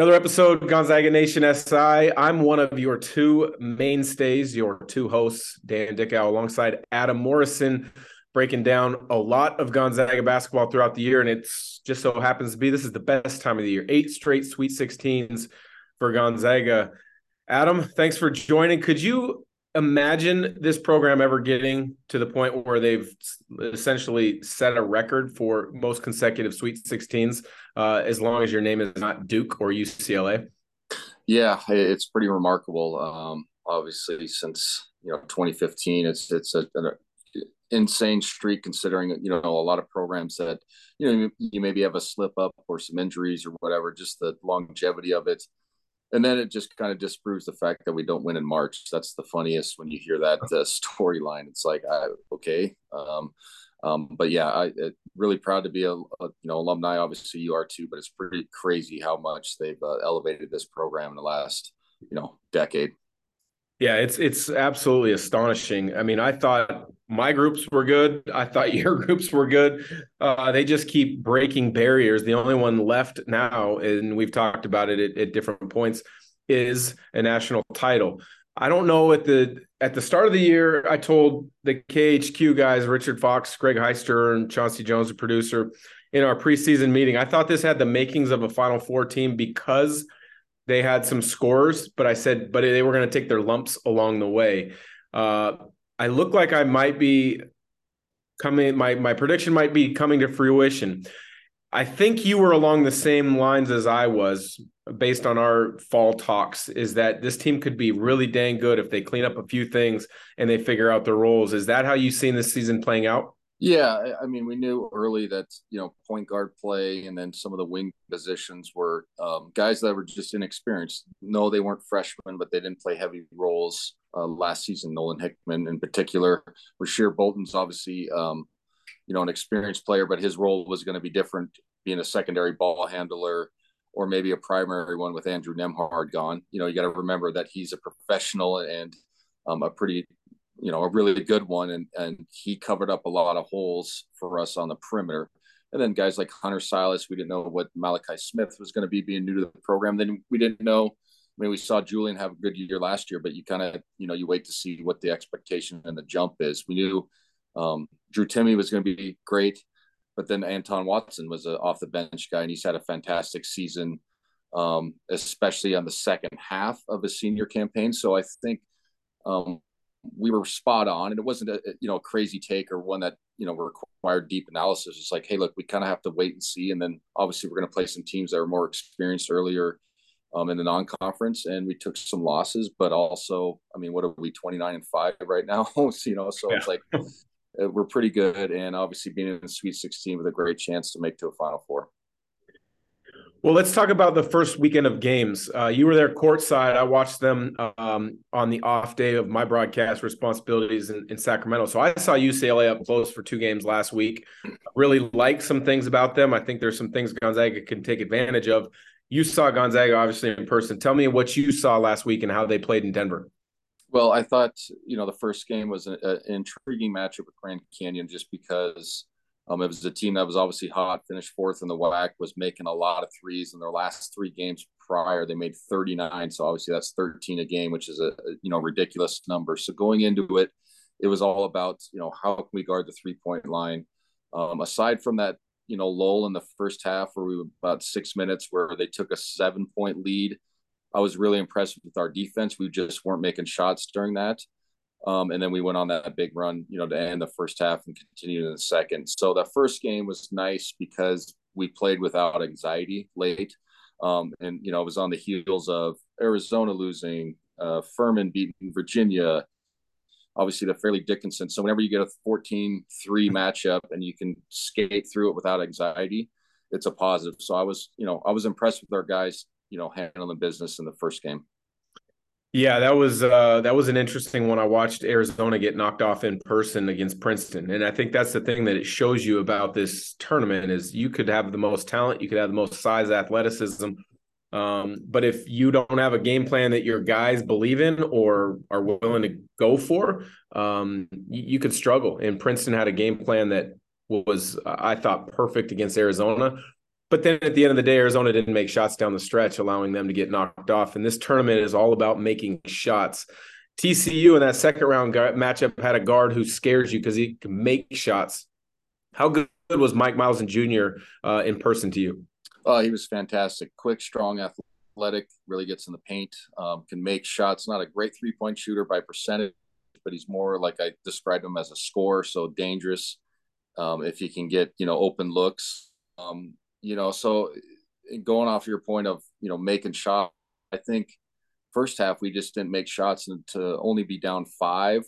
Another episode, Gonzaga Nation SI. I'm one of your two mainstays, your two hosts, Dan Dickau, alongside Adam Morrison, breaking down a lot of Gonzaga basketball throughout the year. And it's just so happens to be this is the best time of the year. Eight straight Sweet 16s for Gonzaga. Adam, thanks for joining. Could you imagine this program ever getting to the point where they've essentially set a record for most consecutive Sweet 16s, uh, as long as your name is not Duke or UCLA? Yeah, it's pretty remarkable. Um, obviously, since you know 2015, it's it's a, an insane streak considering you know a lot of programs that you know you maybe have a slip up or some injuries or whatever. Just the longevity of it and then it just kind of disproves the fact that we don't win in March. That's the funniest when you hear that uh, storyline. It's like, I, okay, um, um, but yeah, I really proud to be a, a, you know alumni. Obviously, you are too, but it's pretty crazy how much they've uh, elevated this program in the last you know decade. Yeah, it's it's absolutely astonishing. I mean, I thought my groups were good. I thought your groups were good. Uh, they just keep breaking barriers. The only one left now, and we've talked about it at, at different points, is a national title. I don't know at the at the start of the year. I told the KHQ guys, Richard Fox, Greg Heister, and Chauncey Jones, the producer, in our preseason meeting. I thought this had the makings of a Final Four team because they had some scores, but I said, but they were going to take their lumps along the way. Uh, I look like I might be coming. My my prediction might be coming to fruition. I think you were along the same lines as I was based on our fall talks is that this team could be really dang good if they clean up a few things and they figure out their roles. Is that how you've seen this season playing out? Yeah, I mean, we knew early that you know point guard play, and then some of the wing positions were um, guys that were just inexperienced. No, they weren't freshmen, but they didn't play heavy roles uh, last season. Nolan Hickman, in particular, Rasir Bolton's obviously um, you know an experienced player, but his role was going to be different, being a secondary ball handler or maybe a primary one with Andrew Nembhard gone. You know, you got to remember that he's a professional and um, a pretty you know, a really good one, and and he covered up a lot of holes for us on the perimeter. And then guys like Hunter Sallis, we didn't know what Malachi Smith was going to be being new to the program. Then we didn't know. I mean, we saw Julian have a good year last year, but you kind of, you know, you wait to see what the expectation and the jump is. We knew um, Drew Timme was going to be great, but then Anton Watson was a off the bench guy, and he's had a fantastic season, um, especially on the second half of his senior campaign. So I think um, we were spot on, and it wasn't a you know a crazy take or one that you know required deep analysis. It's like, hey, look, we kind of have to wait and see, and then obviously we're going to play some teams that are more experienced earlier um, in the non-conference, and we took some losses, but also, I mean, what are we twenty nine and five right now? you know, so yeah. it's like uh, we're pretty good, and obviously being in the Sweet Sixteen with a great chance to make to a Final Four. Well, let's talk about the first weekend of games. Uh, you were there courtside. I watched them um, on the off day of my broadcast responsibilities in, in, Sacramento. So I saw UCLA up close for two games last week. Really like some things about them. I think there's some things Gonzaga can take advantage of. You saw Gonzaga obviously in person. Tell me what you saw last week and how they played in Denver. Well, I thought you know the first game was an, an intriguing matchup with Grand Canyon just because um, it was a team that was obviously hot, finished fourth in the WAC, was making a lot of threes in their last three games prior. They made 39, so obviously that's 13 a game, which is a, you know ridiculous number. So going into it, it was all about you know how can we guard the three point line. Um, aside from that, you know lull in the first half where we were about six minutes where they took a seven point lead. I was really impressed with our defense. We just weren't making shots during that. Um, and then we went on that big run, you know, to end the first half and continue in the second. So that first game was nice because we played without anxiety late. Um, and, you know, it was on the heels of Arizona losing, uh, Furman beating Virginia, obviously the Fairleigh Dickinson. So whenever you get a 14 3 matchup and you can skate through it without anxiety, it's a positive. So I was, you know, I was impressed with our guys, you know, handling business in the first game. Yeah, that was uh, that was an interesting one. I watched Arizona get knocked off in person against Princeton, and I think that's the thing that it shows you about this tournament is you could have the most talent, you could have the most size, athleticism, um, but if you don't have a game plan that your guys believe in or are willing to go for, um, you, you could struggle. And Princeton had a game plan that was, I thought, perfect against Arizona. But then at the end of the day, Arizona didn't make shots down the stretch, allowing them to get knocked off. And this tournament is all about making shots. TCU in that second round matchup had a guard who scares you because he can make shots. How good was Mike Miles and Jr. Uh, in person to you? Uh, he was fantastic. Quick, strong, athletic, really gets in the paint, um, can make shots. Not a great three point shooter by percentage, but he's more like I described him as a scorer, so dangerous. Um, if he can get you know open looks, um, you know. So going off your point of you know making shots, I think first half we just didn't make shots, and to only be down five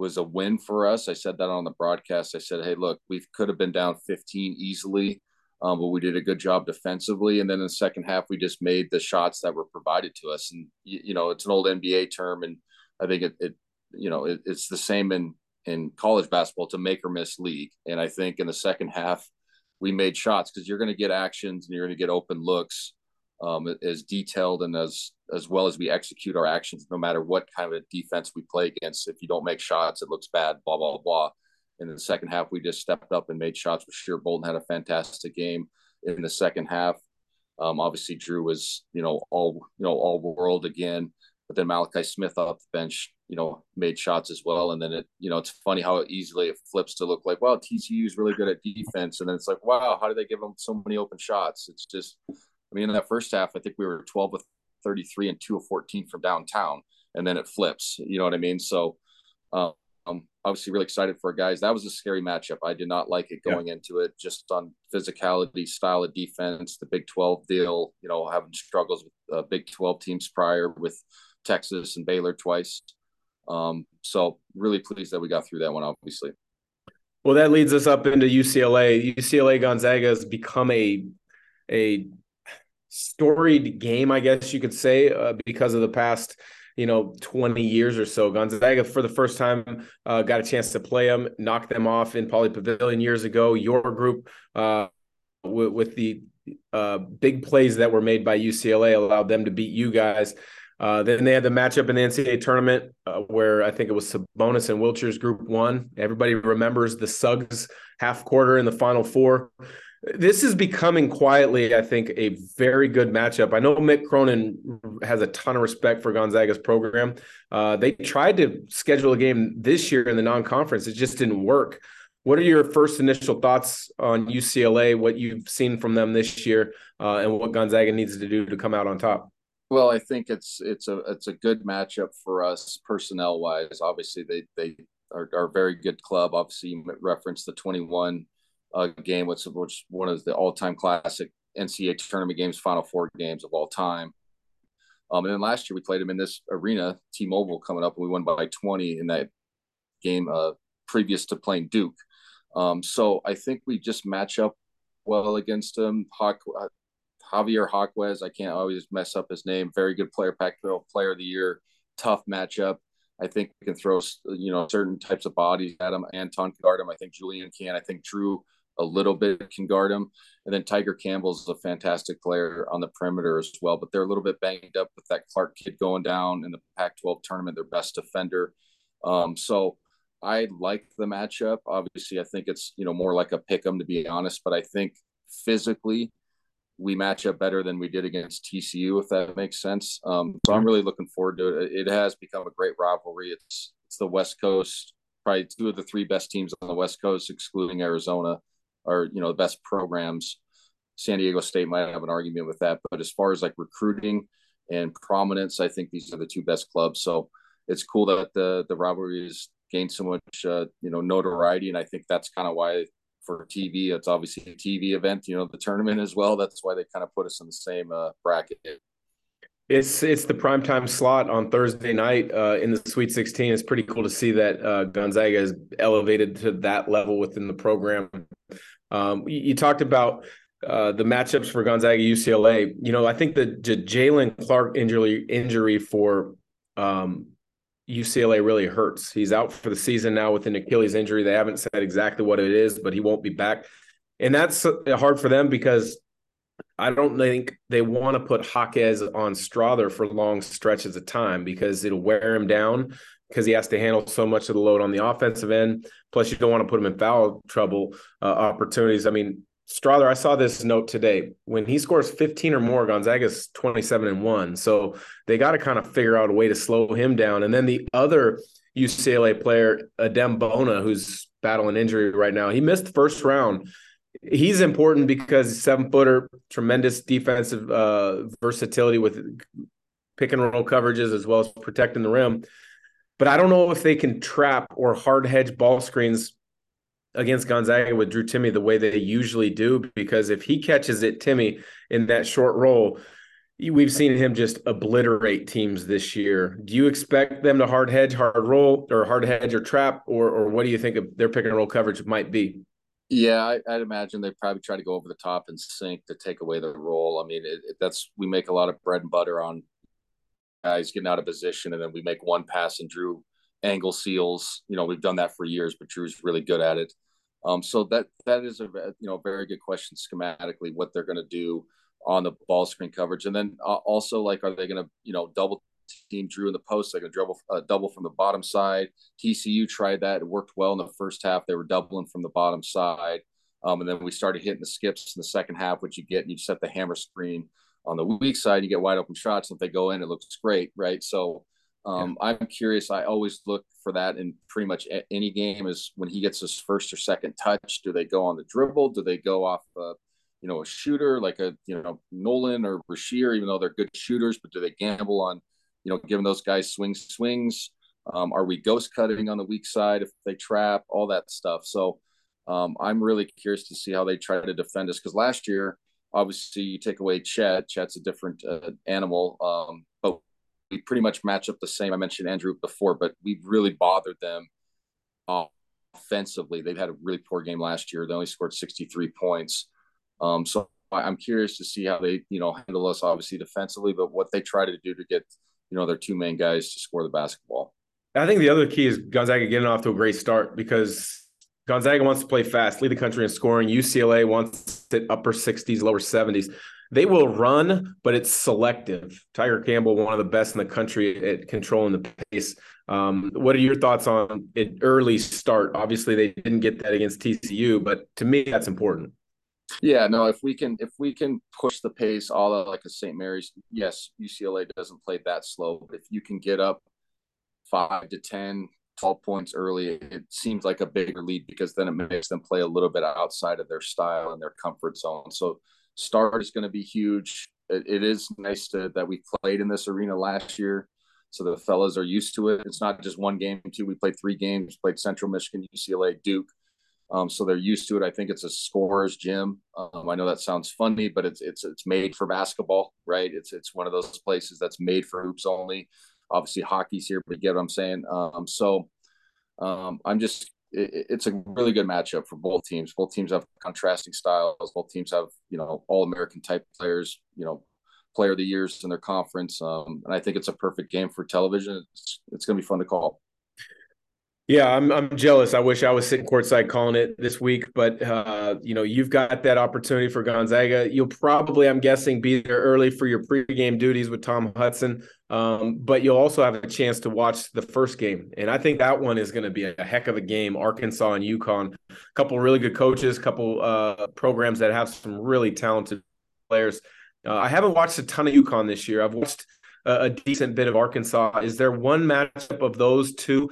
was a win for us. I said that on the broadcast. I said, hey, look, we could have been down 15 easily. Um, but we did a good job defensively. And then in the second half, we just made the shots that were provided to us. And you, you know, it's an old NBA term, and I think it, it you know, it, it's the same in in college basketball. It's a make or miss league. And I think in the second half, we made shots because you're going to get actions and you're going to get open looks um, as detailed and as as well as we execute our actions, no matter what kind of defense we play against. If you don't make shots, it looks bad. Blah blah blah. In the second half, we just stepped up and made shots for sure. Bolton had a fantastic game in the second half. Um, obviously, Drew was you know all you know all world again, but then Malachi Smith off the bench you know, made shots as well. And then it, you know, it's funny how easily it flips to look like, well, TCU is really good at defense. And then it's like, wow, how did they give them so many open shots? It's just, I mean, in that first half, I think we were 12 with 33 and two of 14 from downtown. And then it flips, you know what I mean? So, um, I'm obviously really excited for guys. That was a scary matchup. I did not like it going yeah. into it, just on physicality, style of defense, the Big 12 deal, you know, having struggles with uh, Big 12 teams prior with Texas and Baylor twice. Um, so really pleased that we got through that one, obviously. Well, that leads us up into UCLA. UCLA Gonzaga has become a a storied game, I guess you could say, uh, because of the past, you know, 20 years or so. Gonzaga, for the first time, uh, got a chance to play them, knock them off in Pauley Pavilion years ago. Your group, uh, with the uh, big plays that were made by UCLA, allowed them to beat you guys. Uh, then they had the matchup in the NCAA tournament uh, where I think it was Sabonis and Wiltjer's Group won. Everybody remembers the Suggs half court in the Final Four. This is becoming quietly, I think, a very good matchup. I know Mick Cronin has a ton of respect for Gonzaga's program. Uh, they tried to schedule a game this year in the non-conference; it just didn't work. What are your first initial thoughts on UCLA? What you've seen from them this year, uh, and what Gonzaga needs to do to come out on top? Well, I think it's it's a it's a good matchup for us personnel wise. Obviously, they they are, are a very good club. Obviously, you referenced the twenty one uh, game, which which one of the all time classic NCAA tournament games, Final Four games of all time. Um, and then last year we played them in this arena, T-Mobile, coming up, and we won by twenty in that game uh, previous to playing Duke. Um, so I think we just match up well against them. Hawk, uh, Javier Jaquez. I can't always mess up his name. Very good player, Pac-12 Player of the Year. Tough matchup. I think we can throw you know certain types of bodies at him. Anton can guard him. I think Julian can. I think Drew a little bit can guard him. And then Tiger Campbell's a fantastic player on the perimeter as well. But they're a little bit banged up with that Clark kid going down in the Pac-12 tournament. Their best defender. Um, so I like the matchup. Obviously, I think it's you know more like a pick 'em to be honest. But I think physically we match up better than we did against TCU, if that makes sense. Um, so I'm really looking forward to it. It has become a great rivalry. It's it's the West Coast, probably two of the three best teams on the West Coast, excluding Arizona, are you know the best programs. San Diego State might have an argument with that, but as far as like recruiting and prominence, I think these are the two best clubs. So it's cool that the the rivalry has gained so much uh, you know notoriety, and I think that's kind of why for TV. It's obviously a TV event, you know, the tournament as well. That's why they kind of put us in the same uh, bracket. It's it's the primetime slot on Thursday night uh, in the Sweet 16. It's pretty cool to see that uh, Gonzaga is elevated to that level within the program. Um, you, you, talked about uh, the matchups for Gonzaga UCLA. You know, I think the J- Jaylen Clark injury injury for um, UCLA really hurts. He's out for the season now with an Achilles injury. They haven't said exactly what it is, but he won't be back. And that's hard for them because I don't think they want to put Jaquez on Strawther for long stretches of time because it'll wear him down because he has to handle so much of the load on the offensive end. Plus, you don't want to put him in foul trouble uh, opportunities. I mean, Strawther, I saw this note today. When he scores 15 or more, Gonzaga's 27 and 1. So they got to kind of figure out a way to slow him down. And then the other UCLA player, Adem Bona, who's battling injury right now, he missed the first round. He's important because seven footer, tremendous defensive uh, versatility with pick and roll coverages as well as protecting the rim. But I don't know if they can trap or hard hedge ball screens against Gonzaga with Drew Timme the way they usually do, because if he catches it, Timme in that short roll, we've seen him just obliterate teams this year. Do you expect them to hard hedge, hard roll, or hard hedge or trap, or or what do you think their pick and roll coverage might be? Yeah, I, would imagine they probably try to go over the top and sink to take away the roll. I mean, it, it, that's we make a lot of bread and butter on guys getting out of position, and then we make one pass and Drew angle seals. You know, we've done that for years, but Drew's really good at it. Um, so that that is a you know very good question schematically what they're going to do on the ball screen coverage, and then uh, also like are they going to you know double team Drew in the post? Going to double uh, double from the bottom side. TCU tried that; it worked well in the first half. They were doubling from the bottom side, um, and then we started hitting the skips in the second half, which you get and you set the hammer screen on the weak side. You get wide open shots. And if they go in, it looks great, right? So um, yeah. I'm curious. I always look for that in pretty much any game. Is when he gets his first or second touch, do they go on the dribble? Do they go off, uh, you know, a shooter like a you know Nolan or Rasir, even though they're good shooters, but do they gamble on, you know, giving those guys swings, swings? Um, are we ghost cutting on the weak side if they trap? All that stuff. So um, I'm really curious to see how they try to defend us because last year, obviously, you take away Chet. Chet's a different uh, animal. Um, but we pretty much match up the same. I mentioned Andrew before, but we really bothered them offensively. They've had a really poor game last year. They only scored 63 points. Um, so I'm curious to see how they, you know, handle us obviously defensively, but what they try to do to get, you know, their two main guys to score the basketball. I think the other key is Gonzaga getting off to a great start because Gonzaga wants to play fast, lead the country in scoring. UCLA wants it upper 60s, lower 70s. They will run, but it's selective. Tiger Campbell, one of the best in the country at controlling the pace. Um, what are your thoughts on an early start? Obviously, they didn't get that against TCU, but to me, that's important. Yeah, no. If we can, if we can push the pace, all like a St. Mary's. Yes, UCLA doesn't play that slow, but if you can get up five to 10, 12 points early, it seems like a bigger lead because then it makes them play a little bit outside of their style and their comfort zone. So start is going to be huge. It, it is nice to, that we played in this arena last year, so the fellas are used to it. It's not just one game too. We played three games. Played Central Michigan, UCLA, Duke. Um, so they're used to it. I think it's a scorer's gym. Um, I know that sounds funny, but it's it's it's made for basketball, right? It's it's one of those places that's made for hoops only. Obviously, hockey's here, but you get what I'm saying. Um, so um, I'm just it, it's a really good matchup for both teams. Both teams have contrasting styles. Both teams have you know all American type players. You know, player of the years in their conference. Um, and I think it's a perfect game for television. It's, it's going to be fun to call. Yeah, I'm I'm jealous. I wish I was sitting courtside calling it this week, but uh, you know, you've got that opportunity for Gonzaga. You'll probably, I'm guessing, be there early for your pregame duties with Tom Hudson. Um, but you'll also have a chance to watch the first game. And I think that one is going to be a heck of a game. Arkansas and UConn, a couple really good coaches, a couple uh, programs that have some really talented players. Uh, I haven't watched a ton of UConn this year. I've watched a decent bit of Arkansas. Is there one matchup of those two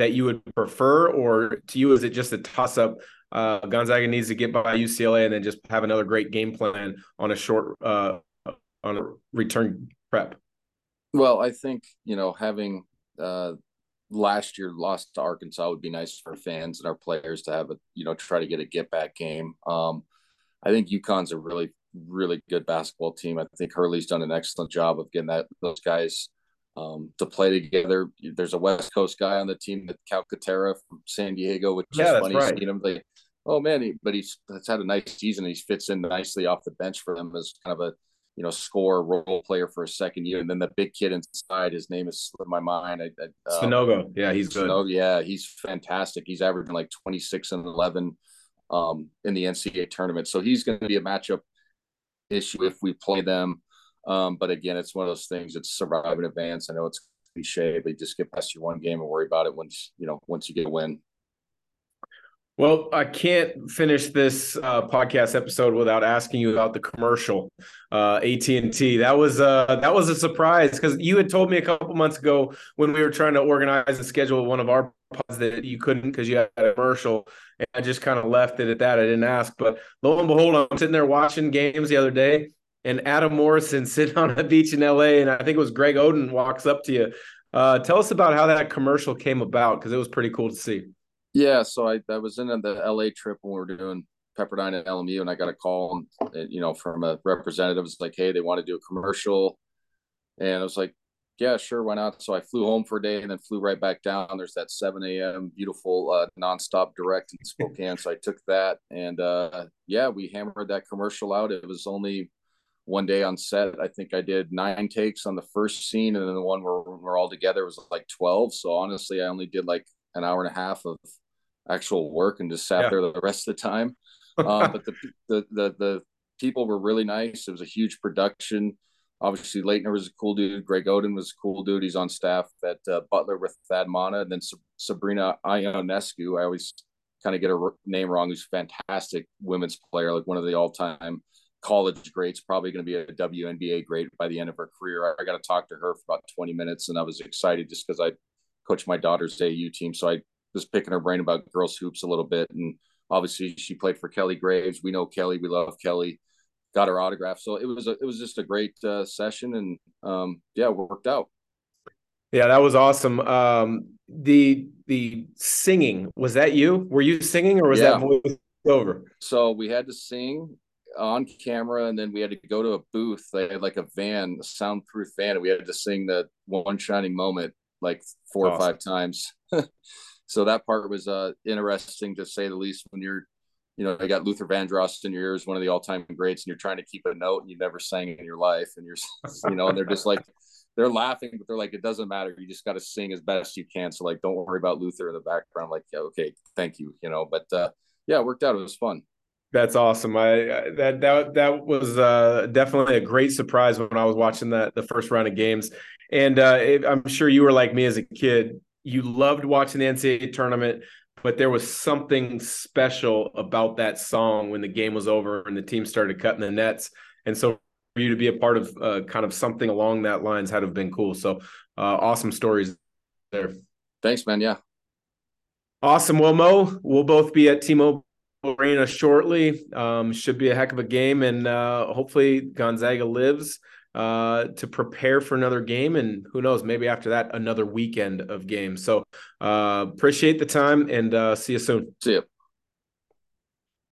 that you would prefer, or to you is it just a toss up? Uh, Gonzaga needs to get by UCLA and then just have another great game plan on a short uh, on a return prep. Well, I think you know having uh, last year lost to Arkansas would be nice for fans and our players to have a you know try to get a get back game. Um, I think UConn's a really really good basketball team. I think Hurley's done an excellent job of getting that those guys um, to play together. There's a West Coast guy on the team, that Calcaterra from San Diego, which yeah, is funny right. seeing him. Like, oh man, he, but he's had a nice season. He fits in nicely off the bench for them as kind of a you know score role player for a second year. And then the big kid inside, his name is in my mind. I, I, um, yeah, he's good. Sanogo, yeah, he's fantastic. He's averaging like 26 and 11 um, in the NCAA tournament, so he's going to be a matchup issue if we play them. Um, but again, it's one of those things. It's survive in advance. I know it's cliche, but just get past your one game and worry about it once you know once you get a win. Well, I can't finish this uh, podcast episode without asking you about the commercial uh, AT and T. That was uh, that was a surprise because you had told me a couple months ago when we were trying to organize and schedule one of our pods that you couldn't because you had a commercial, and I just kind of left it at that. I didn't ask, but lo and behold, I'm sitting there watching games the other day, and Adam Morrison sitting on a beach in LA, and I think it was Greg Oden walks up to you. Uh, tell us about how that commercial came about because it was pretty cool to see. Yeah, so I, I was in the LA trip when we were doing Pepperdine and LMU, and I got a call, and, you know, from a representative. It's like, hey, they want to do a commercial, and I was like, yeah, sure, why not? So I flew home for a day and then flew right back down. There's that 7 a.m. beautiful uh, nonstop direct in Spokane, so I took that, and uh, yeah, we hammered that commercial out. It was only one day on set. I think I did nine takes on the first scene, and then the one where we're all together was like 12. So honestly, I only did like an hour and a half of actual work and just sat yeah. there the rest of the time. Um, but the, the, the the people were really nice. It was a huge production. Obviously, Laettner was a cool dude. Greg Oden was a cool dude. He's on staff at uh, Butler with Thad Matta, and then Sabrina Ionescu. I always kind of get her name wrong. Who's a fantastic women's player, like one of the all-time college greats. Probably going to be a WNBA great by the end of her career. I got to talk to her for about 20 minutes, and I was excited just because I coached my daughter's AU team, so I was picking her brain about girls hoops a little bit. And obviously, she played for Kelly Graves. We know Kelly. We love Kelly. Got her autograph. So it was a, it was just a great uh, session, and um, yeah, worked out. Yeah, that was awesome. Um, the the singing was that you? Were you singing, or was yeah. that over? So we had to sing on camera, and then we had to go to a booth. They had like a van, a soundproof van, and we had to sing the "One Shining Moment" like four awesome. or five times. so that part was uh, interesting to say the least. When you're, you know, I got Luther Vandross in your ears, one of the all-time greats, and you're trying to keep a note and you never sang in your life, and you're, you know, and they're just like, they're laughing, but they're like, it doesn't matter. You just got to sing as best you can. So like, don't worry about Luther in the background. Like, yeah, okay, thank you, you know. But uh, yeah, it worked out. It was fun. That's awesome. I that that that was uh, definitely a great surprise when I was watching that the first round of games, and uh, it, I'm sure you were like me as a kid you loved watching the NCAA tournament, but there was something special about that song when the game was over and the team started cutting the nets. And so for you to be a part of uh, kind of something along that lines had have been cool. So uh, awesome stories there. Thanks, man. Yeah. Awesome. Well, Mo, we'll both be at T-Mobile Arena shortly. Um, should be a heck of a game, and uh, hopefully Gonzaga lives uh, to prepare for another game. And who knows, maybe after that, another weekend of games. So uh, appreciate the time and uh, see you soon. See you.